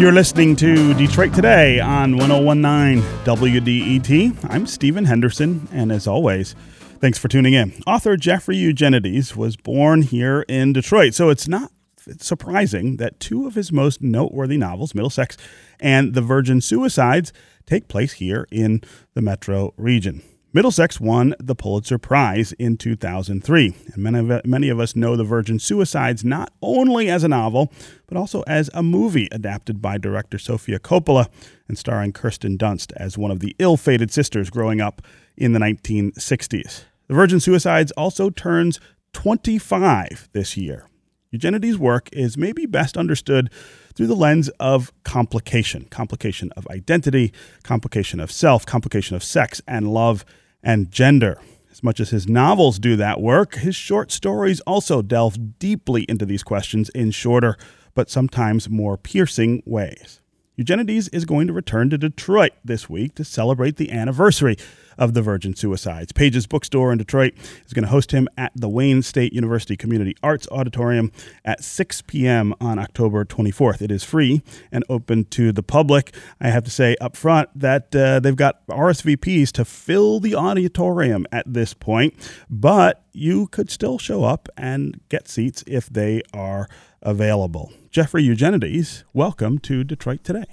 You're listening to Detroit Today on 1019 WDET. I'm Stephen Henderson, and as always, thanks for tuning in. Author Jeffrey Eugenides was born here in Detroit, so it's not surprising that two of his most noteworthy novels, Middlesex and The Virgin Suicides, take place here in the metro region. Middlesex won the Pulitzer Prize in 2003. And many of, many of us know The Virgin Suicides not only as a novel, but also as a movie adapted by director Sofia Coppola and starring Kirsten Dunst as one of the ill fated sisters growing up in the 1960s. The Virgin Suicides also turns 25 this year. Eugenides' work is maybe best understood through the lens of complication complication of identity, complication of self, complication of sex and love and gender. As much as his novels do that work, his short stories also delve deeply into these questions in shorter, but sometimes more piercing ways. Eugenides is going to return to Detroit this week to celebrate the anniversary of the Virgin Suicides. Pages Bookstore in Detroit is going to host him at the Wayne State University Community Arts Auditorium at 6 p.m. on October 24th. It is free and open to the public. I have to say up front that uh, they've got RSVPs to fill the auditorium at this point, but you could still show up and get seats if they are available. Jeffrey Eugenides, welcome to Detroit Today.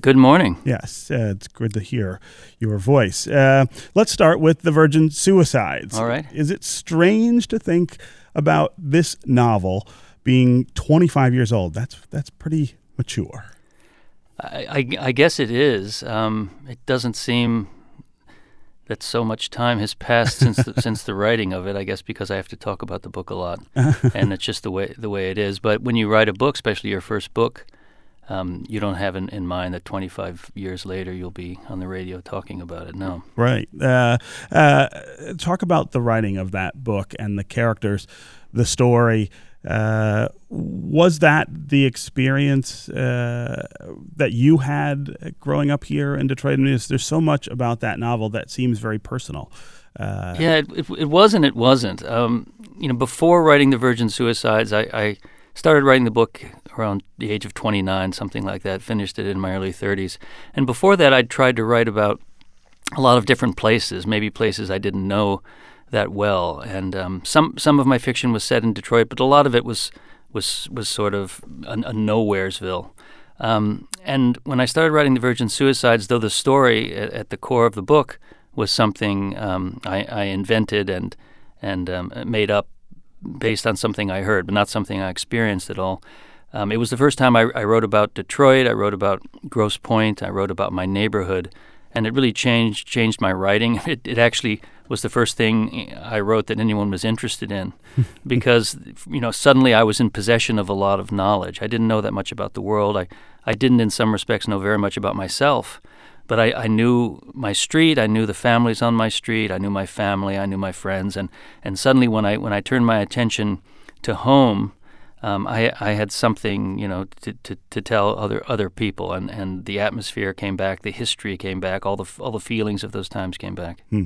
Good morning. Yes, uh, it's good to hear your voice. Uh, let's start with the Virgin Suicides. All right. Is it strange to think about this novel being 25 years old? That's that's pretty mature. I, I, I guess it is. Um, it doesn't seem that so much time has passed since the, since the writing of it. I guess because I have to talk about the book a lot, and it's just the way the way it is. But when you write a book, especially your first book, um, you don't have in, in mind that 25 years later you'll be on the radio talking about it. No. Right. Uh, uh, talk about the writing of that book and the characters, the story. Uh, was that the experience uh, that you had growing up here in Detroit? I mean, there's so much about that novel that seems very personal. Uh, yeah, it, it, it, was and it wasn't. Um, you know, before writing The Virgin Suicides, I, I started writing the book around the age of 29, something like that. Finished it in my early 30s. And before that, I'd tried to write about a lot of different places, maybe places I didn't know that well. And um, some some of my fiction was set in Detroit, but a lot of it was was was sort of a, a nowheresville. Um, and when I started writing The Virgin Suicides, though the story at, at the core of the book was something um, I, I, invented and and um, made up based on something I heard, but not something I experienced at all. Um, it was the first time I, I, wrote about Detroit. I wrote about Grosse Pointe. I wrote about my neighborhood, and it really changed changed my writing. It, it actually was the first thing I wrote that anyone was interested in, because you know suddenly I was in possession of a lot of knowledge. I didn't know that much about the world. I I didn't, in some respects, know very much about myself. But I, I knew my street. I knew the families on my street. I knew my family. I knew my friends. And and suddenly, when I when I turned my attention to home um, I, I had something, you know, to, to, to tell other other people, and, and the atmosphere came back, the history came back, all the all the feelings of those times came back. Hmm.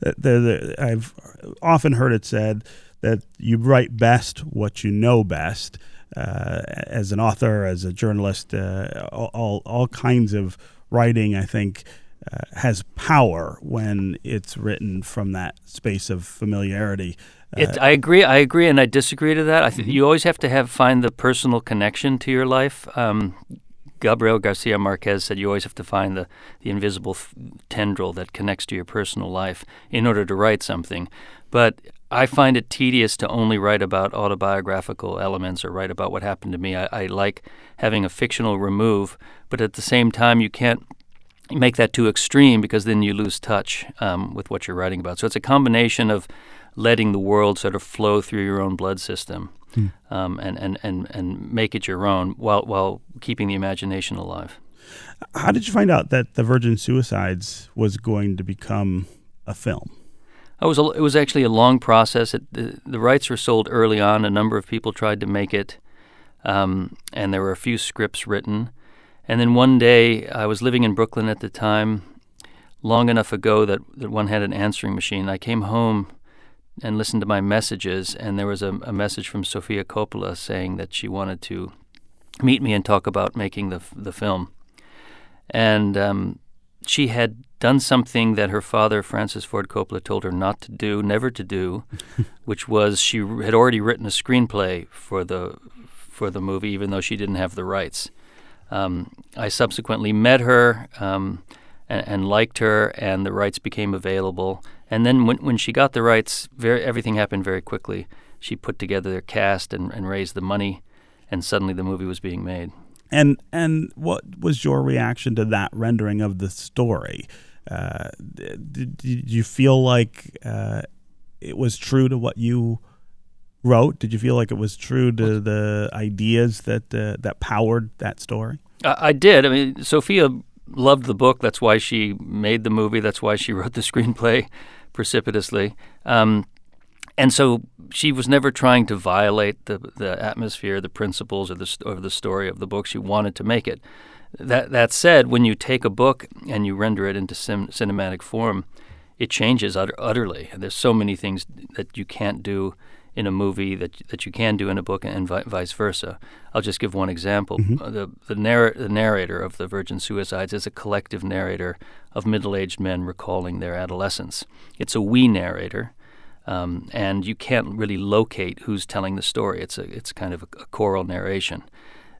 The, the, I've often heard it said that you write best what you know best. Uh, as an author, as a journalist, uh, all all kinds of writing, I think. Uh, has power when it's written from that space of familiarity. It, I agree. I agree, and I disagree to that. I think mm-hmm. you always have to have find the personal connection to your life. Um, Gabriel Garcia Marquez said you always have to find the, the invisible f- tendril that connects to your personal life in order to write something. But I find it tedious to only write about autobiographical elements or write about what happened to me. I, I like having a fictional remove, but at the same time, you can't make that too extreme because then you lose touch um, with what you're writing about. So it's a combination of letting the world sort of flow through your own blood system hmm. um, and, and, and, and make it your own while, while keeping the imagination alive. How did you find out that The Virgin Suicides was going to become a film? It was, a, it was actually a long process. It, the, the, rights were sold early on. A number of people tried to make it, um, and there were a few scripts written. And then one day, I was living in Brooklyn at the time, long enough ago that, that one had an answering machine. I came home and listened to my messages. And there was a, a message from Sofia Coppola saying that she wanted to meet me and talk about making the the film. And um, she had done something that her father, Francis Ford Coppola, told her not to do, never to do, which was she had already written a screenplay for the for the movie, even though she didn't have the rights. Um, I subsequently met her um, and, and, liked her, and the rights became available. And then when, when she got the rights, very, everything happened very quickly. She put together their cast and, and raised the money, and suddenly the movie was being made. And and what was your reaction to that rendering of the story? Uh, did, did, you feel like uh, it was true to what you wrote? Did you feel like it was true to the ideas that uh, that powered that story? I, I did. I mean, Sofia loved the book. That's why she made the movie. That's why she wrote the screenplay precipitously. Um, and so she was never trying to violate the the atmosphere, the principles, or the of the story of the book. She wanted to make it. That that said, when you take a book and you render it into sim- cinematic form, it changes utter, utterly. There's so many things that you can't do in a movie that that you can do in a book, and vi- vice versa. I'll just give one example. Mm-hmm. Uh, the the, narr- the narrator of the Virgin Suicides is a collective narrator of middle-aged men recalling their adolescence. It's a we narrator. Um, and you can't really locate who's telling the story. It's a it's kind of a, a choral narration.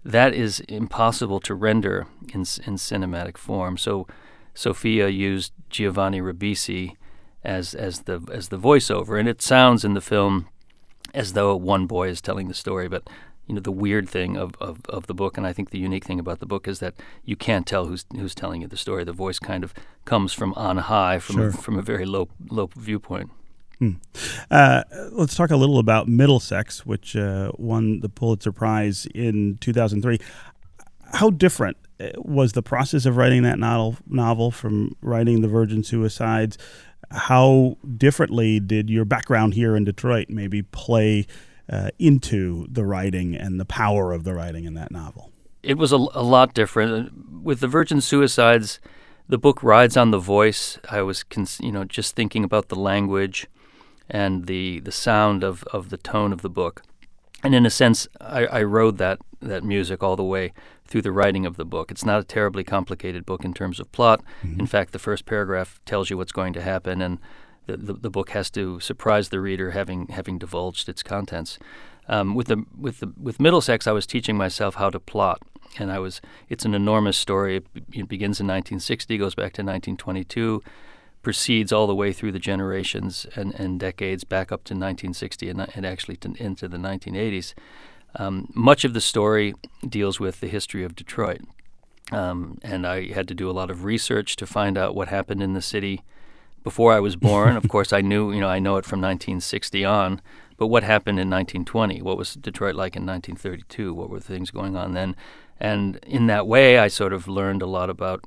That is impossible to render in in cinematic form. So Sofia used Giovanni Ribisi as as the as the voiceover, and it sounds in the film as though one boy is telling the story, but you know the weird thing of, of, of the book, and I think the unique thing about the book is that you can't tell who's who's telling you the story. The voice kind of comes from on high, from sure. a, from a very low low viewpoint. Hmm. Uh, let's talk a little about Middlesex, which uh, won the Pulitzer Prize in 2003. How different uh, was the process of writing that novel, novel from writing The Virgin Suicides? How differently did your background here in Detroit maybe play uh, into the writing and the power of the writing in that novel? It was a, a lot different. With The Virgin Suicides, the book rides on the voice. I was, you know, just thinking about the language and the the sound of, of the tone of the book. And in a sense, I, I rode that that music all the way through the writing of the book. It's not a terribly complicated book in terms of plot. Mm-hmm. In fact, the first paragraph tells you what's going to happen, and the, the, the book has to surprise the reader, having having divulged its contents. Um, with the with the with Middlesex, I was teaching myself how to plot, and I was. It's an enormous story. It, it begins in 1960, goes back to 1922 proceeds all the way through the generations and, and decades back up to 1960 and, and actually to, into the 1980s. Um, much of the story deals with the history of Detroit. Um, and I had to do a lot of research to find out what happened in the city before I was born. of course, I knew, you know, I know it from 1960 on, but what happened in 1920? What was Detroit like in 1932? What were things going on then? And in that way, I sort of learned a lot about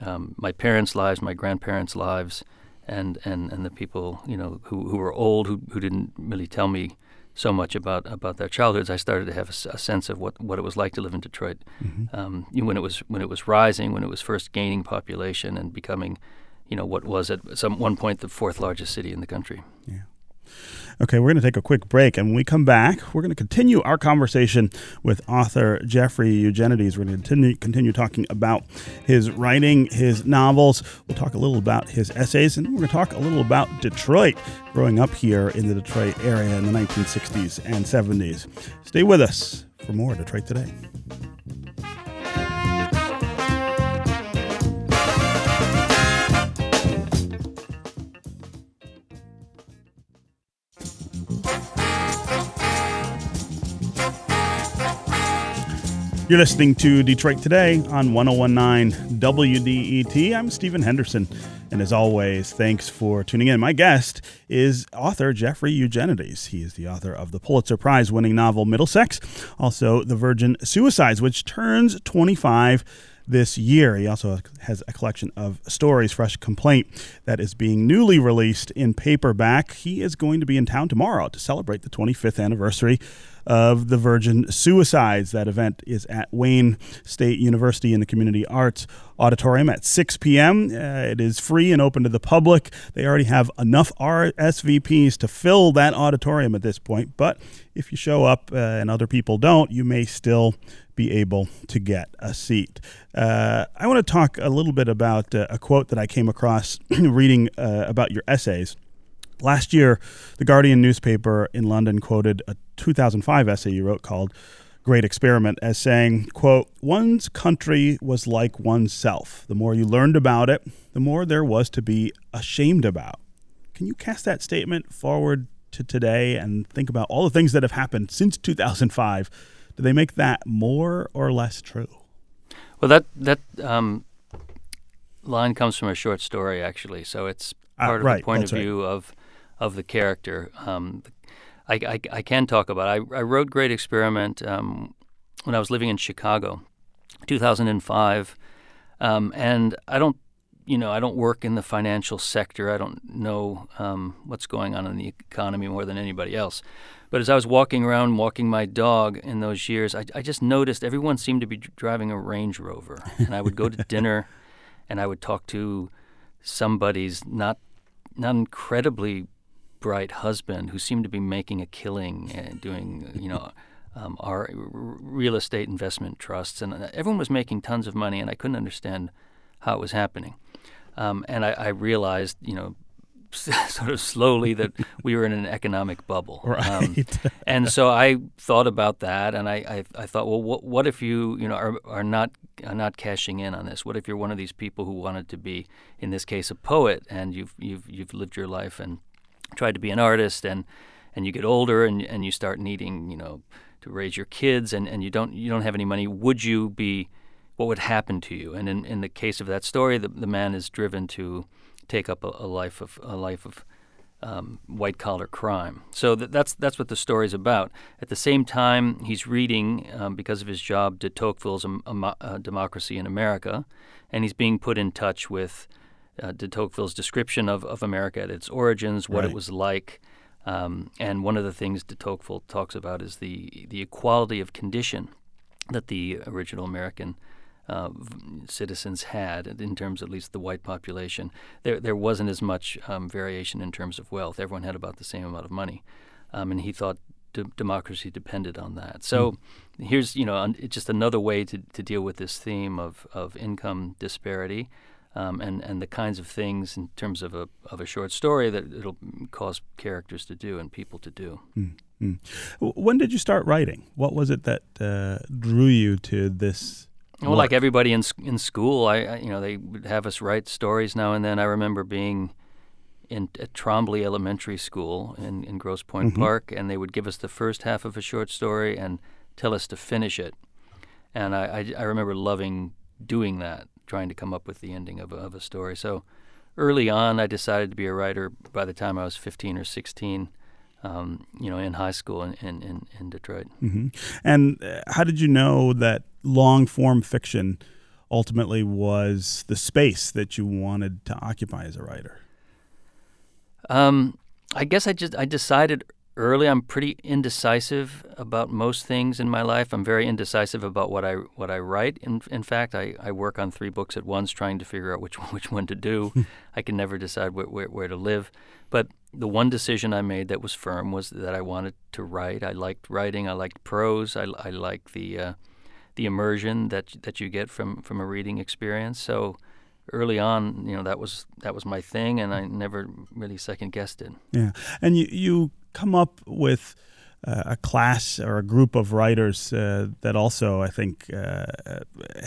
um, my parents' lives, my grandparents' lives, and, and, and the people you know who, who were old who, who didn't really tell me so much about, about their childhoods. I started to have a, a sense of what, what it was like to live in Detroit mm-hmm. um, when it was when it was rising, when it was first gaining population and becoming, you know, what was at some one point the fourth largest city in the country. Yeah. Okay, we're going to take a quick break, and when we come back, we're going to continue our conversation with author Jeffrey Eugenides. We're going to continue, continue talking about his writing, his novels. We'll talk a little about his essays, and we're going to talk a little about Detroit, growing up here in the Detroit area in the 1960s and 70s. Stay with us for more Detroit Today. You're listening to Detroit Today on 1019 WDET. I'm Stephen Henderson. And as always, thanks for tuning in. My guest is author Jeffrey Eugenides. He is the author of the Pulitzer Prize winning novel Middlesex, also The Virgin Suicides, which turns 25 this year. He also has a collection of stories, Fresh Complaint, that is being newly released in paperback. He is going to be in town tomorrow to celebrate the 25th anniversary of the Virgin Suicides. That event is at Wayne State University in the Community Arts Auditorium at 6 p.m. Uh, it is free and open to the public. They already have enough RSVPs to fill that auditorium at this point, but if you show up uh, and other people don't, you may still be able to get a seat. Uh, I want to talk a little bit about uh, a quote that I came across reading uh, about your essays. Last year, the Guardian newspaper in London quoted a 2005 essay you wrote called Great Experiment as saying, quote, one's country was like oneself. The more you learned about it, the more there was to be ashamed about. Can you cast that statement forward to today and think about all the things that have happened since 2005? Do they make that more or less true? Well, that that um, line comes from a short story, actually. So it's Ah, part of right, the point of right. view of of the character. Um, I, I, I can talk about. It. I I wrote Great Experiment um, when I was living in Chicago, 2005, um, and I don't. You know, I don't work in the financial sector. I don't know um, what's going on in the economy more than anybody else. But as I was walking around, walking my dog in those years, I, I just noticed everyone seemed to be driving a Range Rover. And I would go to dinner and I would talk to somebody's not, not incredibly bright husband who seemed to be making a killing and doing, you know, um, our r- real estate investment trusts. And uh, everyone was making tons of money, and I couldn't understand how it was happening. Um, and I, I realized, you know, sort of slowly that we were in an economic bubble. Um, Right. and so I thought about that, and I, I, I thought, well, what, what if you, you know, are, are not are not cashing in on this? What if you're one of these people who wanted to be, in this case, a poet, and you've you've you've lived your life and tried to be an artist, and and you get older, and and you start needing, you know, to raise your kids, and, and you don't you don't have any money. Would you be what would happen to you? And in, in the case of that story, the, the man is driven to take up a, a life of a life of um, white collar crime. So th- that's that's what the story's about. At the same time, he's reading um, because of his job de Tocqueville's um, um, uh, Democracy in America, and he's being put in touch with uh, de Tocqueville's description of, of America at its origins, what Right. it was like. Um, and one of the things de Tocqueville talks about is the the equality of condition that the original American uh, citizens had in terms, at least the white population. There, there wasn't as much um, variation in terms of wealth. Everyone had about the same amount of money, um, and he thought d- democracy depended on that. So here's you know un- just another way to, to deal with this theme of, of income disparity. Um, and, and the kinds of things in terms of a, of a short story that it'll cause characters to do and people to do. Mm. W- When did you start writing? What was it that uh, drew you to this? Well, like everybody in in school, I, I you know they would have us write stories now and then. I remember being in at Trombley Elementary School in, in Grosse Pointe Mhm. Park, and they would give us the first half of a short story and tell us to finish it. And I, I, I remember loving doing that, trying to come up with the ending of a, of a story. So early on, I decided to be a writer. By the time I was 15 or 16, um, you know, in high school in, in, in, Detroit. hmm And uh, how did you know that long form fiction ultimately was the space that you wanted to occupy as a writer? Um, I guess I just I decided early. I'm pretty indecisive about most things in my life. I'm very indecisive about what I what I write. In in fact, I, I work on three books at once, trying to figure out which one, which one to do. I can never decide where, where where to live. But the one decision I made that was firm was that I wanted to write. I liked writing. I liked prose. I I like the uh, the immersion that that you get from from a reading experience. So early on, you know, that was that was my thing, and I never really second guessed it. Yeah, and you you come up with uh, a class or a group of writers uh, that also I think uh,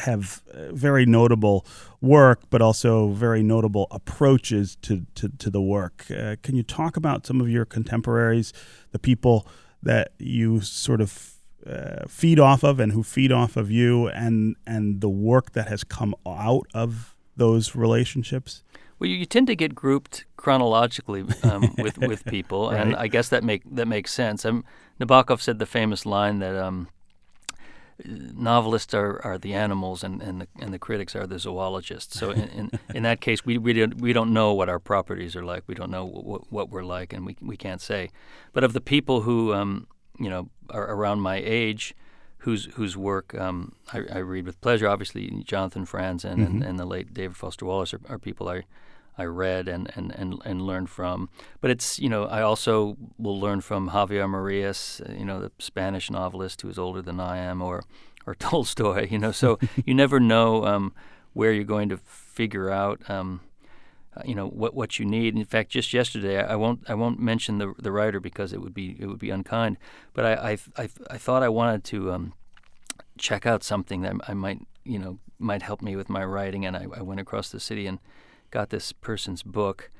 have very notable work, but also very notable approaches to to, to the work. Uh, can you talk about some of your contemporaries, the people that you sort of uh, feed off of and who feed off of you, and and the work that has come out of those relationships? Well, you, you tend to get grouped chronologically um, with with people, and I guess that make that makes sense. Um, Nabokov said the famous line that um, novelists are, are the animals and, and the and the critics are the zoologists. So in, in, in that case, we we don't we don't know what our properties are like. We don't know what, what we're like, and we we can't say. But of the people who um, you know are around my age, whose whose work um, I, I, read with pleasure. Obviously, Jonathan Franzen mm-hmm. and, and, the late David Foster Wallace are, are people I I read and, and, and, and learned from. But it's, you know, I also will learn from Javier Marias, you know, the Spanish novelist who is older than I am, or, or Tolstoy, you know. So you never know um, where you're going to figure out. Um, you know what what you need. In fact, just yesterday, I won't I won't mention the the writer because it would be it would be unkind. But I I I, I thought I wanted to um, check out something that I might you know might help me with my writing, and I, I went across the city and got this person's book,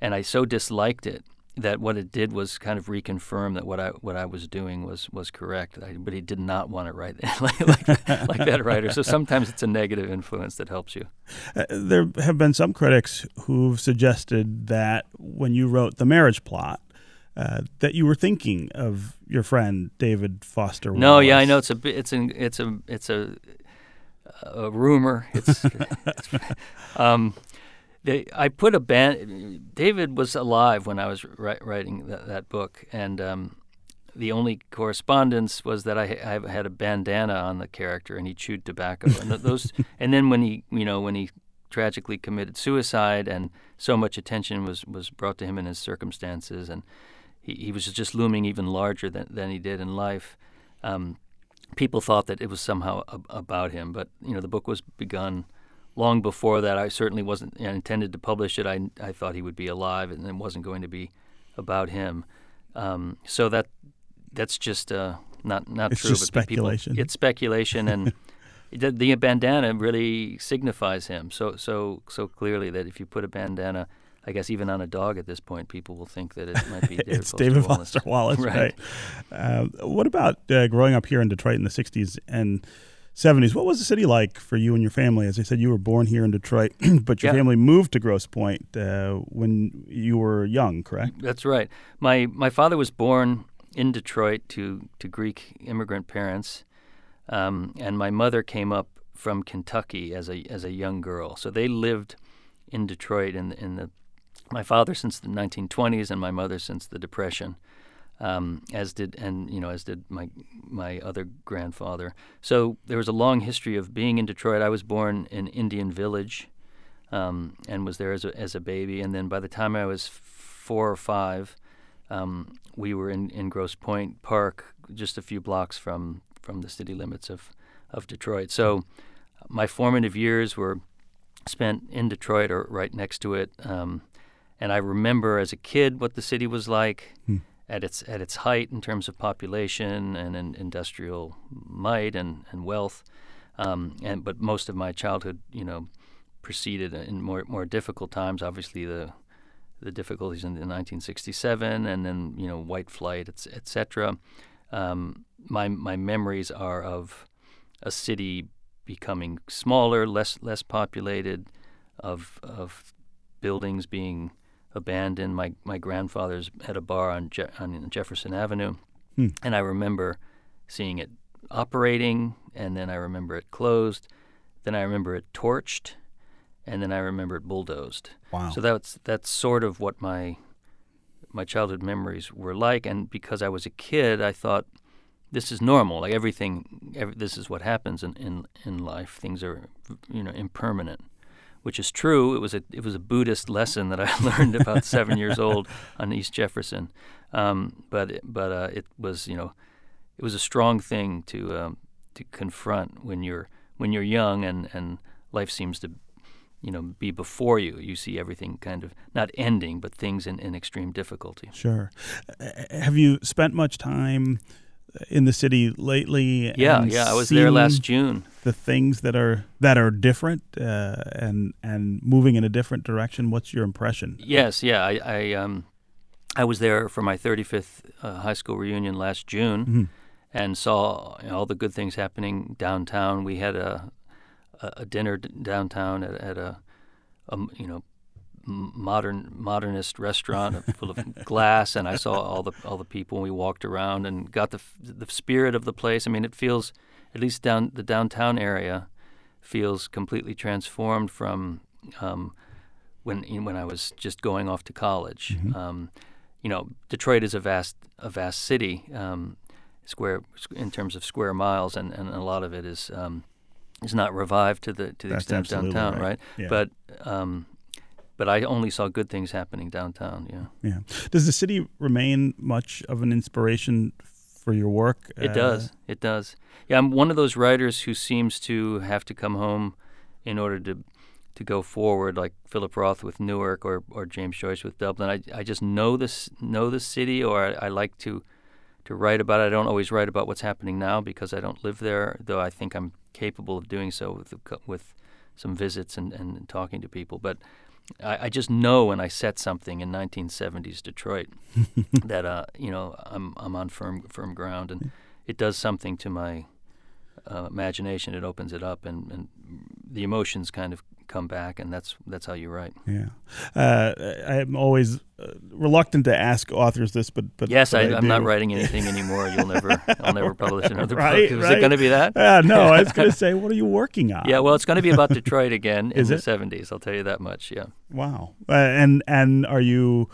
and I so disliked it that what it did was kind of reconfirm that what I what I was doing was was correct. I, but he did not want to write like, like, like, that writer. So sometimes it's a negative influence that helps you. Uh, there have been some critics who've suggested that when you wrote the marriage plot. Uh, that you were thinking of your friend David Foster. Wallace. No, yeah, I know it's a it's a it's a it's a, a rumor. It's, it's um, they, I put a band. David was alive when I was ri- writing that, that, book, and um, the only correspondence was that I, I, had a bandana on the character, and he chewed tobacco. and those, and then when he, you know, when he tragically committed suicide, and so much attention was was brought to him in his circumstances, and he, he was just looming even larger than than he did in life. Um, people thought that it was somehow ab- about him, but you know, the book was begun long before that, I certainly wasn't intended to publish it. I, I thought he would be alive, and it wasn't going to be about him. Um, so that that's just uh, not not it's true. Just speculation. People, it's speculation, and the, the, bandana really signifies him so so so clearly that if you put a bandana. I guess even on a dog at this point, people will think that it might be David it's Foster David Wallace. Foster Wallace, right? right. Uh, what about uh, growing up here in Detroit in the '60s and 70s. What was the city like for you and your family? As I said, you were born here in Detroit, but your yeah. family moved to Grosse Pointe uh, when you were young, correct? That's right. My my father was born in Detroit to to Greek immigrant parents, um, and my mother came up from Kentucky as a as a young girl. So they lived in Detroit in in the my father since the 1920s and my mother since the Depression um, as did and you know as did my my other grandfather. So there was a long history of being in Detroit. I was born in Indian Village, um, and was there as a as a baby. And then by the time I was four or five, um, we were in, in Grosse Pointe Park, just a few blocks from from the city limits of of Detroit. So my formative years were spent in Detroit or right next to it. Um, and I remember as a kid what the city was like. Hmm at its at its height in terms of population and, industrial might and, and wealth. Um, and but most of my childhood, you know, proceeded in more more difficult times. Obviously, the the difficulties in, 1967, and then you know white flight, etc. Et um, my my memories are of a city becoming smaller, less less populated, of of buildings being abandoned. My my grandfather's had a bar on Je- on Jefferson Avenue, hmm. and I remember seeing it operating, and then I remember it closed, then I remember it torched, and then I remember it bulldozed. Wow! So that's that's sort of what my my childhood memories were like, and because I was a kid, I thought this is normal. Like everything, every, this is what happens in, in, in life. Things are, you know, impermanent which is true. It was a it was a Buddhist lesson that I learned about seven years old on East Jefferson, um, but but uh, it was you know it was a strong thing to um, to confront when you're when you're young and, and life seems to you know be before you. You see everything kind of not ending, but things in, in extreme difficulty. Sure. Have you spent much time? In the city lately. Yeah, yeah, I was there last June. The things that are that are different uh, and and moving in a different direction. What's your impression? Yes, yeah, I I, um, I was there for my 35th uh, high school reunion last June, mm-hmm. and saw you know, all the good things happening downtown. We had a a, dinner downtown at, at a, a you know modern modernist restaurant full of glass, and I saw all the all the people. And we walked around and got the the spirit of the place. I mean, it feels at least down the downtown area feels completely transformed from um, when when I was just going off to college. Mm-hmm. Um, you know, Detroit is a vast a vast city. Um, square in terms of square miles, and, and a lot of it is um, is not revived to the to the That's extent of downtown, right. right? Yeah. But um, but I only saw good things happening downtown. Yeah, Yeah. Does the city remain much of an inspiration for your work? it Uh, does. It does. Yeah, I'm one of those writers who seems to have to come home in order to to go forward, like Philip Roth with Newark or, or James Joyce with Dublin. I, I just know this know the city, or I, I like to to write about it. I don't always write about what's happening now because I don't live there, though I think I'm capable of doing so with with some visits and, and talking to people. But I, I just know when I set something in 1970s Detroit that uh, you know I'm I'm on firm firm ground, and it does something to my uh, imagination. It opens it up, and, and the emotions kind of come back, and that's that's how you write. Yeah. Uh, I'm always uh, reluctant to ask authors this, but but Yes, but I, I'm not writing anything anymore. You'll never, I'll never publish another Right, book. Is right. it going to be that? Uh, no, I was going to say, what are you working on? Yeah, well, it's going to be about Detroit again in Is the it? 70s. I'll tell you that much. Yeah. Wow. Uh, and and are you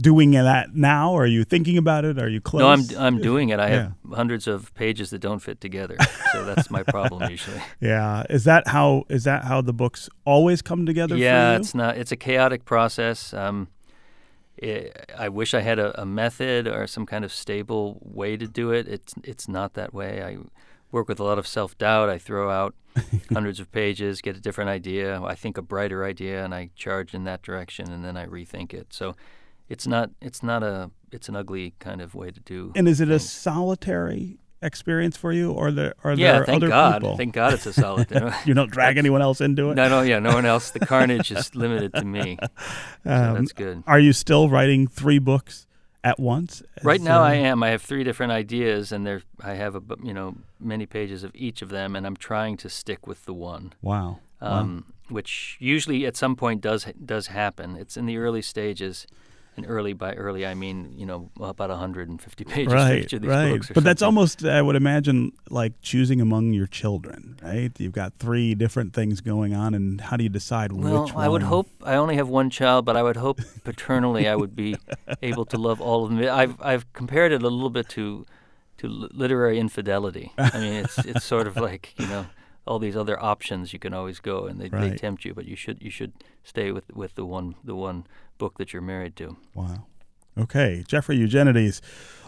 doing that now? Are you thinking about it? Are you close? No, I'm I'm doing it. I Yeah. have hundreds of pages that don't fit together, so that's my problem usually. Yeah. Is that how is that how the books always come together yeah, for you? it's not. It's a chaotic process. Um, i I wish I had a, a method or some kind of stable way to do it. It's it's not that way. I work with a lot of self doubt. I throw out hundreds of pages, get a different idea. I think a brighter idea, and I charge in that direction, and then I rethink it. So it's not it's not a it's an ugly kind of way to do. And is it a solitary experience for you, or there are yeah, there thank other God. people? Thank God it's a solitary. you don't drag anyone else into it. no, no, yeah, no one else. The carnage is limited to me. So Um, that's good. Are you still writing three books at once? Right now, I am. I have three different ideas, and there I have a you know many pages of each of them, and I'm trying to stick with the one, Wow. wow. um, which usually at some point does does happen. It's in the early stages, and early by early I mean you know about 150 pages right, each of these right. But that's almost, I would imagine, like choosing among your children, right? You've got three different things going on, and how do you decide Well, which one? I would hope I only have one child, but I would hope paternally I would be able to love all of them. I've I've compared it a little bit to to literary infidelity. I mean, it's it's sort of like you know all these other options you can always go, and they, they tempt you, but you should you should stay with with the one the one book that you're married to. Wow. Okay. Jeffrey Eugenides,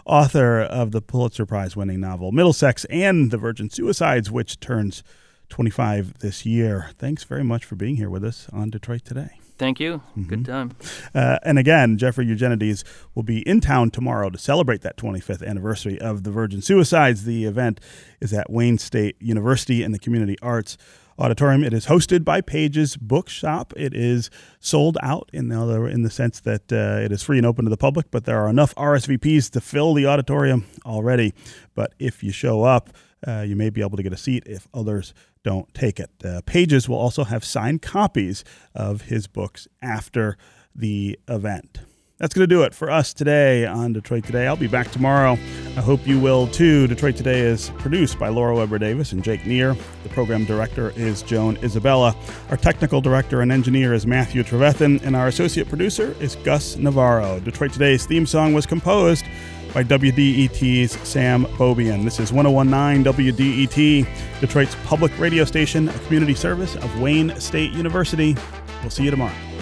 author of the Pulitzer Prize winning novel Middlesex and The Virgin Suicides, which turns 25 this year. Thanks very much for being here with us on Detroit Today. Thank you. Mm-hmm. Good time. Uh, and again, Jeffrey Eugenides will be in town tomorrow to celebrate that 25th anniversary of the Virgin Suicides. The event is at Wayne State University in the Community Arts Auditorium. It is hosted by Pages Bookshop. It is sold out in the other, in the sense that uh, it is free and open to the public, but there are enough RSVPs to fill the auditorium already. But if you show up, uh, you may be able to get a seat if others don't take it. Uh, Pages will also have signed copies of his books after the event. That's going to do it for us today on Detroit Today. I'll be back tomorrow. I hope you will too. Detroit Today is produced by Laura Weber Davis and Jake Neher. The program director is Joan Isabella. Our technical director and engineer is Matthew Trevethan, and our associate producer is Gus Navarro. Detroit Today's theme song was composed by WDET's Sam Bobian. This is 1019 WDET, Detroit's public radio station, a community service of Wayne State University. We'll see you tomorrow.